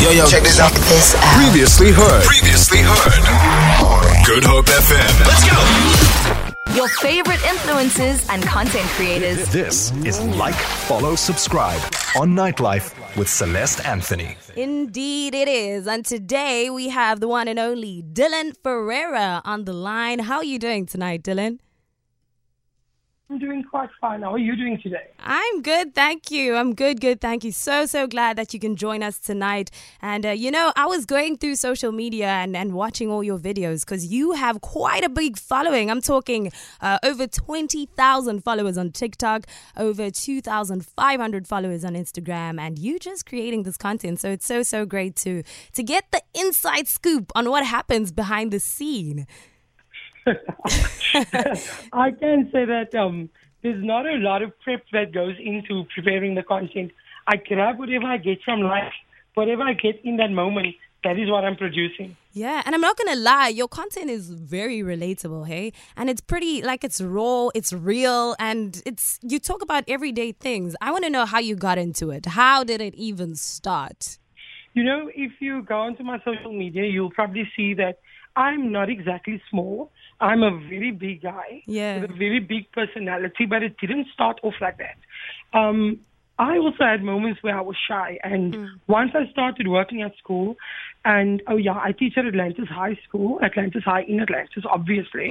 Yo, yo, check this out. this out. Previously heard. Previously heard. Good Hope FM. Let's go. Your favorite influencers and content creators. This is Like, Follow, Subscribe on Nightlife with Celeste Anthony. Indeed, it is. And today we have the one and only Dylan Ferreira on the line. How are you doing tonight, Dylan? I'm doing quite fine. How are you doing today? I'm good, thank you. I'm good, good, thank you. So, so glad that you can join us tonight. And, uh, you know, I was going through social media and, and watching all your videos because you have quite a big following. I'm talking uh, over 20,000 followers on TikTok, over 2,500 followers on Instagram, and you just creating this content. So, it's so, so great to, to get the inside scoop on what happens behind the scene. I can say that um, there's not a lot of prep that goes into preparing the content. I grab whatever I get from life, whatever I get in that moment. That is what I'm producing. Yeah, and I'm not gonna lie, your content is very relatable, hey? And it's pretty like it's raw, it's real, and it's you talk about everyday things. I wanna know how you got into it. How did it even start? You know, if you go onto my social media, you'll probably see that I'm not exactly small. I'm a very big guy Yeah. with a very big personality, but it didn't start off like that. Um, I also had moments where I was shy, and once I started working at school, and oh yeah, I teach at Atlantis High School, Atlantis High in Atlantis, obviously.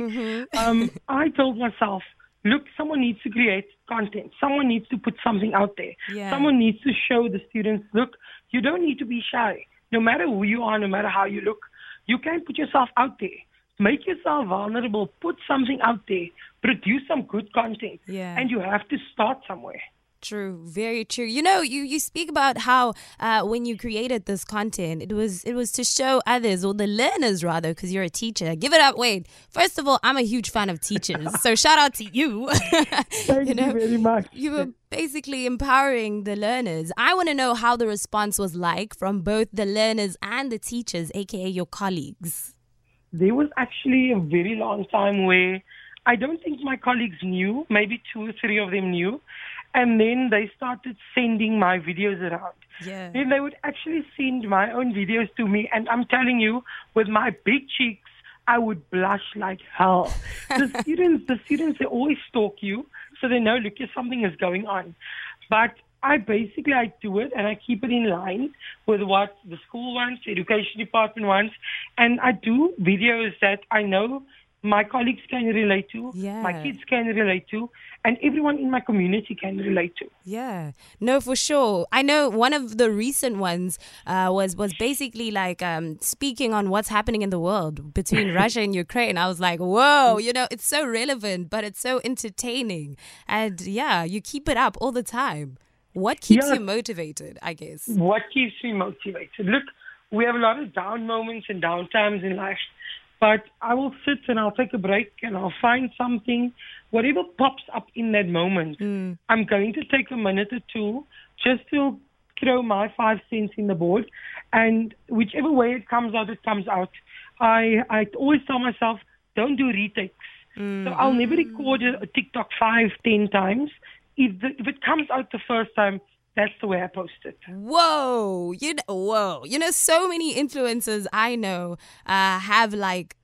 Um, I told myself, look, someone needs to create content. Someone needs to put something out there. Yeah. Someone needs to show the students, look, you don't need to be shy. No matter who you are, no matter how you look, you can put yourself out there. Make yourself vulnerable. Put something out there. Produce some good content. Yeah. And you have to start somewhere. True, very true. You know, you you speak about how uh, when you created this content, it was it was to show others or the learners rather, because you're a teacher. Give it up, Wade. First of all, I'm a huge fan of teachers, so shout out to you. Thank you, know, very much. you were basically empowering the learners. I want to know how the response was like from both the learners and the teachers, aka your colleagues. There was actually a very long time where I don't think my colleagues knew, maybe two or three of them knew. And then they started sending my videos around. Yeah. Then they would actually send my own videos to me. And I'm telling you, with my big cheeks, I would blush like hell. The students, the students, they always stalk you. So they know, look, something is going on. But I basically, I do it and I keep it in line with what the school wants, the education department wants. And I do videos that I know my colleagues can relate to, Yeah. my kids can relate to, and everyone in my community can relate to. Yeah, no, for sure. I know one of the recent ones uh, was was basically like um, speaking on what's happening in the world between Russia and Ukraine. I was like, whoa, you know, it's so relevant, but it's so entertaining, and yeah, you keep it up all the time. What keeps Yeah. you motivated? I guess. what keeps me motivated? Look, we have a lot of down moments and down times in life, but I will sit and I'll take a break and I'll find something, whatever pops up in that moment. Hmm. I'm going to take a minute or two just to throw my five cents in the board, and whichever way it comes out, it comes out. I I always tell myself, don't do retakes. Hmm, so I'll never hmm. record a a TikTok five, ten times. If, the, if it comes out the first time, that's the way I post it. Whoa, you know, whoa, you know, so many influencers I know uh, have like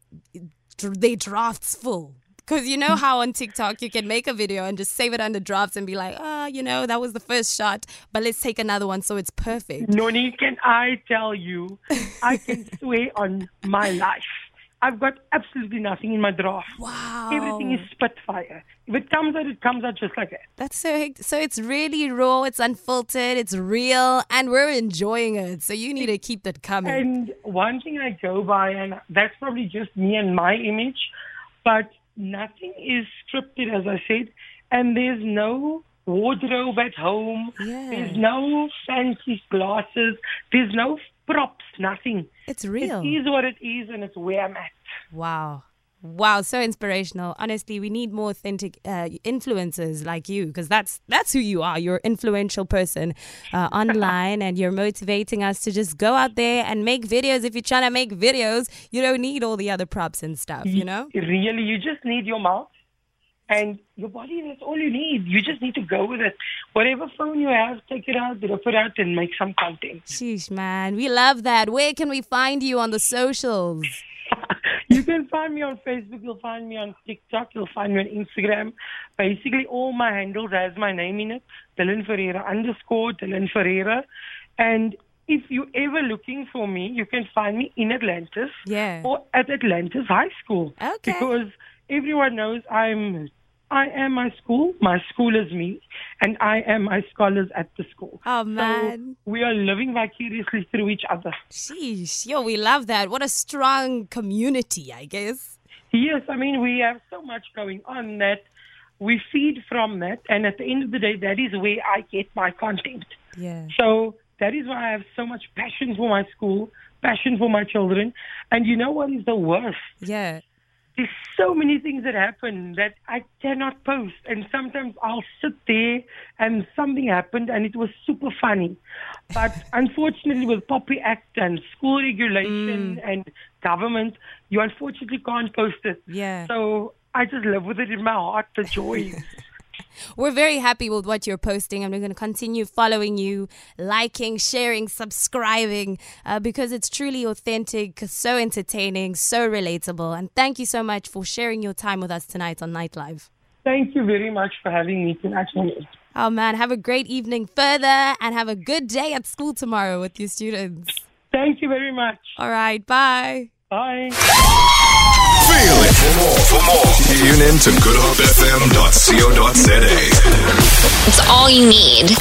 they drafts full. Cause you know how on TikTok you can make a video and just save it under drafts and be like, ah, you know, that was the first shot, but let's take another one so it's perfect. Noni, can I tell you, I can swear on my life. I've got absolutely nothing in my draft. Wow, Everything is spitfire. If it comes out, it comes out just like that. That's so so. It's really raw. It's unfiltered. It's real, and we're enjoying it. So you need to keep that coming. And one thing I go by, and that's probably just me and my image, but nothing is scripted, as I said, and there's no wardrobe at home. Yeah. There's no fancy glasses. There's no props, nothing. It's real. It is what it is, and it's where I'm at. Wow. Wow, so inspirational. Honestly, we need more authentic uh, influencers like you because that's that's who you are. You're an influential person uh, online, and you're motivating us to just go out there and make videos. If you're trying to make videos, you don't need all the other props and stuff. You know? Really, you just need your mouth And your body, that's all you need. You just need to go with it. Whatever phone you have, take it out, rip it out, and make some content. Sheesh, man. We love that. Where can we find you on the socials? you can find me on Facebook. You'll find me on TikTok. You'll find me on Instagram. Basically, all my handles has my name in it. Dylan Ferreira underscore Dylan Ferreira. And if you're ever looking for me, you can find me in Atlantis Yeah. or at Atlantis High School. Okay. Because everyone knows I'm I am my school, my school is me, and I am my scholars at the school. Oh, man. So we are living vicariously through each other. Sheesh. Yo, we love that. What a strong community, I guess. Yes, I mean, we have so much going on that we feed from that, and at the end of the day, that is where I get my content. Yeah. So that is why I have so much passion for my school, passion for my children. And you know what is the worst? Yeah. There's so many things that happen that I cannot post. And sometimes I'll sit there and something happened and it was super funny. But unfortunately, with POPI Act and school regulation mm. and government, you unfortunately can't post it. Yeah. So I just live with it in my heart, the joy. We're very happy with what you're posting, and we're going to continue following you, liking, sharing, subscribing, uh, because it's truly authentic, so entertaining, so relatable. And thank you so much for sharing your time with us tonight on Nightlife. Thank you very much for having me tonight. Oh man, have a great evening further, and have a good day at school tomorrow with your students. Thank you very much. All right, bye. Bye. More, tune in to goodhopefm.co.za. It's all you need.